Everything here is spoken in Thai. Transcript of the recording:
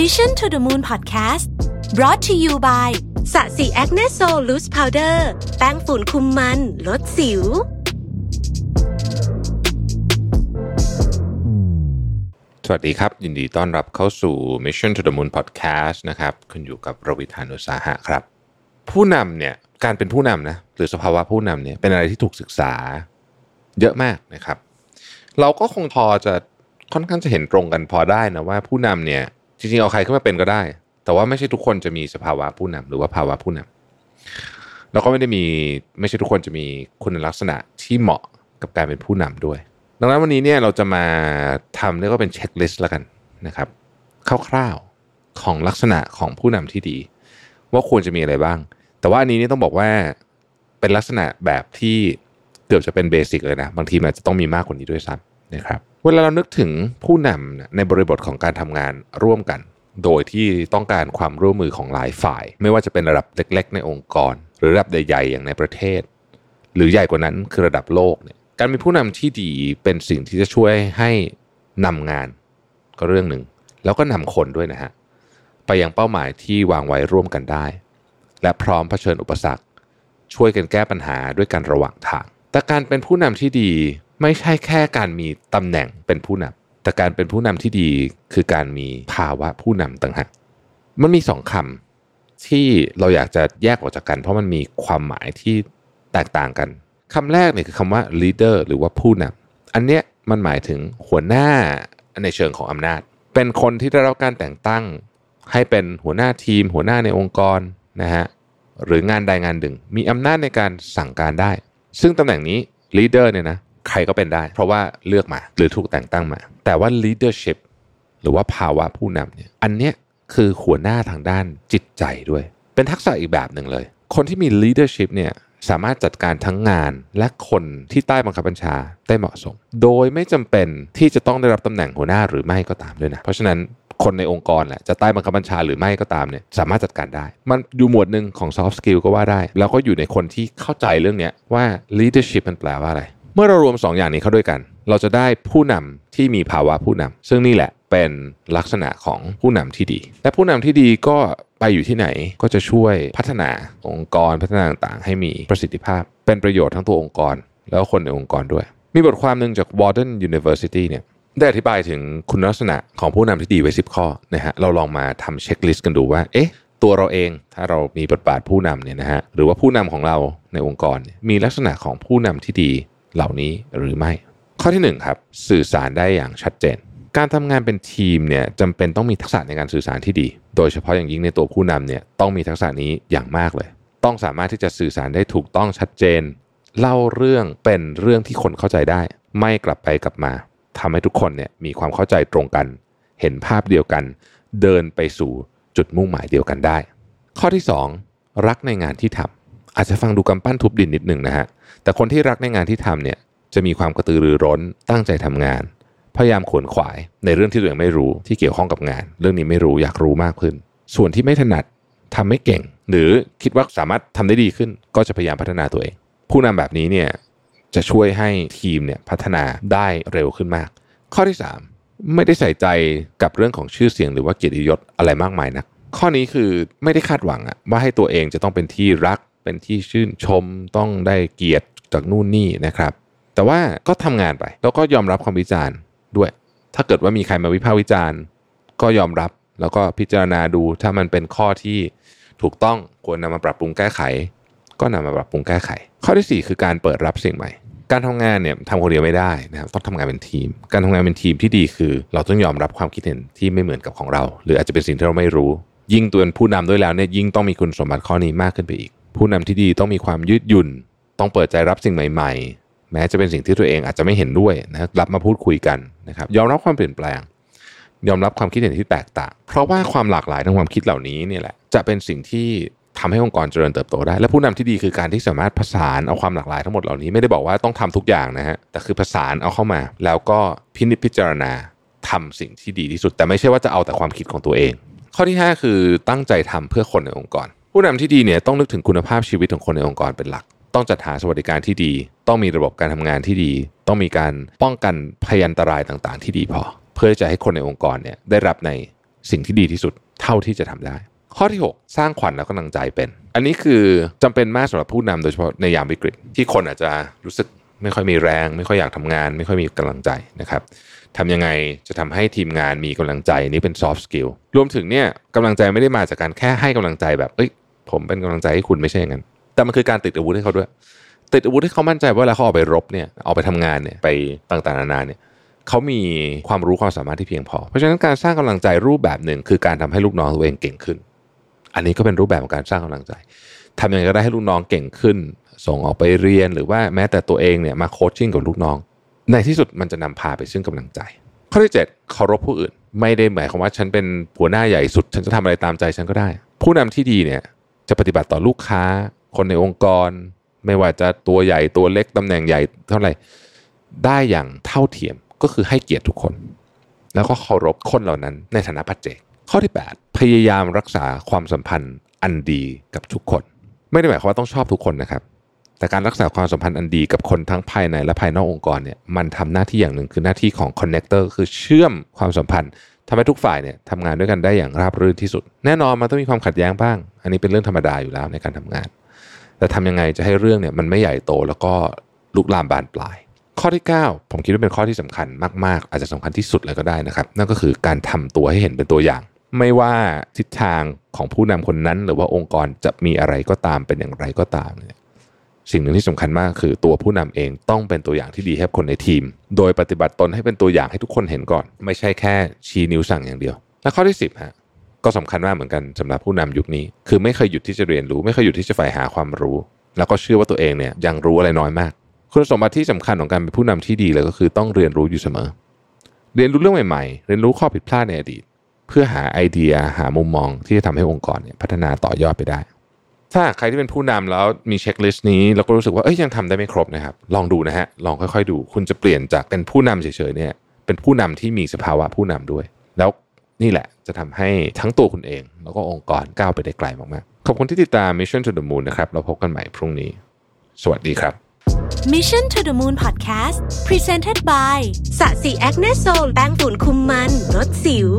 Mission to the Moon Podcast brought to you by ศศิ Acne Sol Loose Powder แป้งฝุ่นคุมมัน ลดสิว สวัสดีครับ ยินดีต้อนรับเข้าสู่ Mission to the Moon Podcast นะครับคุณอยู่กับรวิศ หาญอุตสาหะครับ ผู้นำเนี่ยการเป็นผู้นำนะหรือสภาวะผู้นำเนี่ยเป็นอะไรที่ถูกศึกษาเยอะมากนะครับ เราก็คงพอจะค่อนข้างจะเห็นตรงกันพอได้นะว่าผู้นำเนี่ย จริงๆเอาใครขึ้นมาเป็นก็ได้ แต่ว่าไม่ใช่ทุกคนจะมีสภาวะผู้นำหรือว่าภาวะผู้นำแล้วก็ไม่ได้มีไม่ใช่ทุกคนจะมีคุณลักษณะที่เหมาะกับการเป็นผู้นำด้วย ดังนั้นวันนี้เนี่ยเราจะมาทำเรียกว่าเป็นเช็คลิสต์แล้วกันนะครับคร่าวๆของลักษณะของผู้นำที่ดี ว่าควรจะมีอะไรบ้าง แต่ว่าอันนี้นี่ต้องบอกว่าเป็นลักษณะแบบที่เกือบจะเป็นเบสิกเลยนะ บางทีมันอาจจะต้องมีมากกว่านี้ด้วยซ้ำนะครับ เวลาเรานึกถึงผู้นำในบริบทของการทำงานร่วมกัน โดยที่ต้องการความร่วมมือของหลายฝ่าย ไม่ว่าจะเป็นระดับเล็ก ๆ ในองค์กร หรือระดับใหญ่ๆอย่างในประเทศ หรือใหญ่กว่านั้นคือระดับโลกเนี่ยการมีผู้นำที่ดีเป็นสิ่งที่จะช่วยให้นำงาน ก็เรื่องหนึ่ง แล้วก็นำคนด้วยนะฮะไปยังเป้าหมายที่วางไว้ร่วมกันได้ และพร้อมเผชิญอุปสรรค ช่วยกันแก้ปัญหาด้วยกันระหว่างทาง แต่การเป็นผู้นำที่ดี ไม่ใช่แค่การมีตำแหน่งเป็นผู้นำแต่การเป็นผู้นำที่ดีคือการมีภาวะผู้นำต่างหากมันมีสองคำที่เราอยากจะแยกออกจากกัน เพราะมันมีความหมายที่แตกต่างกันคำแรกเนี่ยคือคำว่า leader หรือว่าผู้นำอันเนี้ยมันหมายถึงหัวหน้าในเชิงของอำนาจ เป็นคนที่ได้รับการแต่งตั้ง ให้เป็นหัวหน้าทีม หัวหน้าในองค์กรนะฮะหรืองานใดงานหนึ่ง มีอำนาจในการสั่งการได้ ซึ่งตำแหน่งนี้ leader เนี่ยนะ ใครก็เป็นได้ เพราะว่าเลือกมาหรือถูกแต่งตั้งมา แต่ว่า leadership หรือว่าภาวะผู้นำเนี่ยอันเนี้ยคือหัวหน้าทางด้านจิตใจด้วย เป็นทักษะอีกแบบหนึ่งเลย คนที่มี leadership เนี่ยสามารถจัดการทั้งงานและคนที่ใต้บังคับบัญชาได้เหมาะสม โดยไม่จำเป็นที่จะต้องได้รับตำแหน่งหัวหน้าหรือไม่ก็ตามด้วยนะ เพราะฉะนั้นคนในองค์กรแหละจะใต้บังคับบัญชาหรือไม่ก็ตามเนี่ยสามารถจัดการได้ มันอยู่หมวดหนึ่งของ soft skill ก็ว่าได้ แล้วก็อยู่ในคนที่เข้าใจเรื่องเนี้ยว่า leadership มันแปลว่าอะไร เมื่อเรารวม2ออย่างนี้เข้าด้วยกัน เราจะได้ผู้นำที่มีภาวะผู้นำซึ่งนี่แหละเป็นลักษณะของผู้นำที่ดี และผู้นำที่ดีก็ไปอยู่ที่ไหนก็จะช่วยพัฒนาองค์กรพัฒนาต่างๆ ให้มีประสิทธิภาพ เป็นประโยชน์ทั้งตัวองค์กร แล้วคนในองค์กรด้วย มีบทความหนึ่งจาก Warden University เนี่ยได้อธิบายถึงคุณลักษณะของผู้นำที่ดีไว้ 10 ข้อนะฮะเราลองมาทำเช็คลิสต์กันดูว่าเอ๊ะตัวเราเองถ้าเรามีบทบาทผู้นำเนี่ยนะฮะหรือว่าผู้นำของเราในองค์กรมีลักษณะของผู้นำที่ดี เหล่านี้หรือไม่ ข้อที่หนึ่งครับสื่อสารได้อย่างชัดเจน การทำงานเป็นทีมเนี่ยจำเป็นต้องมีทักษะในการสื่อสารที่ดี โดยเฉพาะอย่างยิ่งในตัวผู้นำเนี่ยต้องมีทักษะนี้อย่างมากเลย ต้องสามารถที่จะสื่อสารได้ถูกต้องชัดเจน เล่าเรื่องเป็นเรื่องที่คนเข้าใจได้ ไม่กลับไปกลับมาทำให้ทุกคนเนี่ยมีความเข้าใจตรงกัน เห็นภาพเดียวกัน เดินไปสู่จุดมุ่งหมายเดียวกันได้ ข้อที่ 2 รักในงานที่ทำ อาจจะฟังดูกำปั้นทุบดินนิดหนึ่งนะฮะ แต่คนที่รักในงานที่ทำเนี่ยจะมีความกระตือรือร้น ตั้งใจทำงาน พยายามขวนขวาย ในเรื่องที่ตัวเองไม่รู้ที่เกี่ยวข้องกับงาน เรื่องนี้ไม่รู้อยากรู้มากขึ้น ส่วนที่ไม่ถนัดทำไม่เก่ง หรือคิดว่าสามารถทำได้ดีขึ้น ก็จะพยายามพัฒนาตัวเอง ผู้นำแบบนี้เนี่ยจะช่วยให้ทีมเนี่ยพัฒนาได้เร็วขึ้นมาก ข้อที่ 3 ไม่ได้ใส่ใจกับเรื่องของชื่อเสียงหรือว่าเกียรติยศอะไรมากมายนักข้อนี้คือไม่ได้คาดหวังอะว่าให้ตัวเองจะต้องเป็นที่รัก เป็นที่ชื่นชมต้องได้เกียรติจากนู่นนี่นะครับ แต่ว่าก็ทำงานไป แล้วก็ยอมรับความวิจารณ์ด้วย ถ้าเกิดว่ามีใครมาวิพากษ์วิจารณ์ ก็ยอมรับแล้วก็พิจารณาดูถ้ามันเป็นข้อที่ถูกต้องควรนำมาปรับปรุงแก้ไข ก็นำมาปรับปรุงแก้ไข ข้อที่ 4 คือการเปิดรับสิ่งใหม่ การทำงานเนี่ยทำคนเดียวไม่ได้นะครับต้องทำงานเป็นทีม การทำงานเป็นทีมที่ดีคือ เราต้องยอมรับความคิดเห็นที่ไม่เหมือนกับของเรา หรืออาจจะเป็นสิ่งที่เราไม่รู้ ยิ่งตัวเป็นผู้นำด้วยแล้วเนี่ยยิ่งต้องมีคุณสมบัติข้อนี้มากขึ้นไปอีก ผู้นำที่ดีต้องมีความยืดหยุ่น ต้องเปิดใจรับสิ่งใหม่ ๆ แม้จะเป็นสิ่งที่ตัวเองอาจจะไม่เห็นด้วยนะรับมาพูดคุยกันนะครับ ยอมรับความเปลี่ยนแปลง ยอมรับความคิดเห็นที่แตกต่าง เพราะว่าความหลากหลายทางความคิดเหล่านี้เนี่ยแหละจะเป็นสิ่งที่ทำให้องค์กรเจริญเติบโตได้ และผู้นำที่ดีคือการที่สามารถผสานเอาความหลากหลายทั้งหมดเหล่านี้ไม่ได้บอกว่าต้องทำทุกอย่างนะฮะแต่คือผสานเอาเข้ามา แล้วก็พินิจพิจารณาทำสิ่งที่ดีที่สุด แต่ไม่ใช่ว่าจะเอาแต่ความคิดของตัวเอง ข้อที่ 5 คือตั้งใจทำเพื่อคนในองค์กร ผู้นำที่ดีเนี่ยต้องนึกถึงคุณภาพชีวิตของคนในองค์กรเป็นหลัก ต้องจัดหาสวัสดิการที่ดี ต้องมีระบบการทำงานที่ดี ต้องมีการป้องกันพยันตรายต่างๆ ที่ดีพอ เพื่อจะให้คนในองค์กรเนี่ยได้รับในสิ่งที่ดีที่สุดเท่าที่จะทำได้ ข้อที่ 6 สร้างขวัญและกำลังใจเป็น อันนี้คือจำเป็นมากสำหรับผู้นำโดยเฉพาะในยามวิกฤต ที่คนอาจจะรู้สึกไม่ค่อยมีแรง ไม่ค่อยอยากทำงาน ไม่ค่อยมีกำลังใจนะครับทำยังไงจะทำให้ทีมงานมีกำลังใจนี่เป็น soft skill รวมถึงเนี่ยกำลังใจไม่ได้มาจากการแค่ให้กำลังใจแบบเอ้ย ผมเป็นกำลังใจให้คุณไม่ใช่อย่างนั้น แต่มันคือการติดอาวุธให้เขาด้วย ติดอาวุธให้เขามั่นใจว่าเวลาเขาออกไปรบเนี่ยออกไปทำงานเนี่ยไปต่างๆนานาเนี่ยเขามีความรู้ความสามารถที่เพียงพอ เพราะฉะนั้นการสร้างกำลังใจรูปแบบหนึ่งคือการทำให้ลูกน้องตัวเองเก่งขึ้น อันนี้ก็เป็นรูปแบบของการสร้างกำลังใจทำยังไงก็ได้ให้ลูกน้องเก่งขึ้น ส่งออกไปเรียนหรือว่าแม้แต่ตัวเองเนี่ยมาโคชชิ่งกับลูกน้อง ในที่สุดมันจะนำพาไปซึ่งกำลังใจ ข้อที่7เคารพผู้อื่น ไม่ได้หมายความว่าฉันเป็นหัวหน้าใหญ่สุด ฉันจะทำอะไรตามใจฉันก็ได้ ผู้นำที่ดีเนี่ย จะปฏิบัติต่อลูกค้า คนในองค์กร ไม่ว่าจะตัวใหญ่ตัวเล็กตำแหน่งใหญ่เท่าไหร่ได้อย่างเท่าเทียมก็คือให้เกียรติทุกคน แล้วก็เคารพคนเหล่านั้นในฐานะปัจเจกข้อที่ 8 พยายามรักษาความสัมพันธ์อันดีกับทุกคน ไม่ได้หมายความว่าต้องชอบทุกคนนะครับ แต่การรักษาความสัมพันธ์อันดีกับคนทั้งภายในและภายนอกองค์กรเนี่ยมันทำหน้าที่อย่างหนึ่งคือหน้าที่ของคอนเนคเตอร์คือเชื่อมความสัมพันธ์ ทำให้ทุกฝ่ายเนี่ยทำงานด้วยกันได้อย่างราบรื่นที่สุด แน่นอนมันต้องมีความขัดแย้งบ้าง อันนี้เป็นเรื่องธรรมดาอยู่แล้วในการทำงาน แต่ทำยังไงจะให้เรื่องเนี่ยมันไม่ใหญ่โตแล้วก็ลุกลามบานปลาย ข้อที่ 9 ผมคิดว่าเป็นข้อที่สำคัญมาก ๆ อาจจะสำคัญที่สุดเลยก็ได้นะครับ นั่นก็คือการทำตัวให้เห็นเป็นตัวอย่าง ไม่ว่าทิศทางของผู้นำคนนั้น หรือว่าองค์กรจะมีอะไรก็ตามเป็นอย่างไรก็ตามเนี่ย สิ่งหนึ่งที่สำคัญมากคือตัวผู้นำเองต้องเป็นตัวอย่างที่ดีให้คนในทีม โดยปฏิบัติตนให้เป็นตัวอย่างให้ทุกคนเห็นก่อน ไม่ใช่แค่ชี้นิ้วสั่งอย่างเดียว และข้อที่ 10ฮะก็สำคัญมากเหมือนกันสำหรับผู้นำยุคนี้ คือไม่เคยหยุดที่จะเรียนรู้ ไม่เคยหยุดที่จะใฝ่หาความรู้ แล้วก็เชื่อว่าตัวเองเนี่ยยังรู้อะไรน้อยมาก คุณสมบัติที่สำคัญของการเป็นผู้นำที่ดีเลยก็คือต้องเรียนรู้อยู่เสมอ เรียนรู้เรื่องใหม่ๆ เรียนรู้ข้อผิดพลาดในอดีต เพื่อหาไอเดียหามุมมองที่จะทำให้องค์กรเนี่ยพัฒนาต่อยอดไปได้ ถ้าใครที่เป็นผู้นำแล้วมี checklist นี้ แล้วก็รู้สึกว่าเอ้ยยังทำได้ไม่ครบนะครับ ลองดูนะฮะลองค่อยๆดู คุณจะเปลี่ยนจากเป็นผู้นำเฉยๆเนี่ย เป็นผู้นำที่มีสภาวะผู้นำด้วย แล้วนี่แหละจะทำให้ทั้งตัวคุณเอง แล้วก็องค์กรก้าวไปได้ไกลมากๆขอบคุณที่ติดตาม Mission to the Moon นะครับเราพบกันใหม่พรุ่งนี้ สวัสดีครับ Mission to the Moon Podcast Presented by ศศิ Acne Sol แป้งฝุ่นคุมมันลดสิว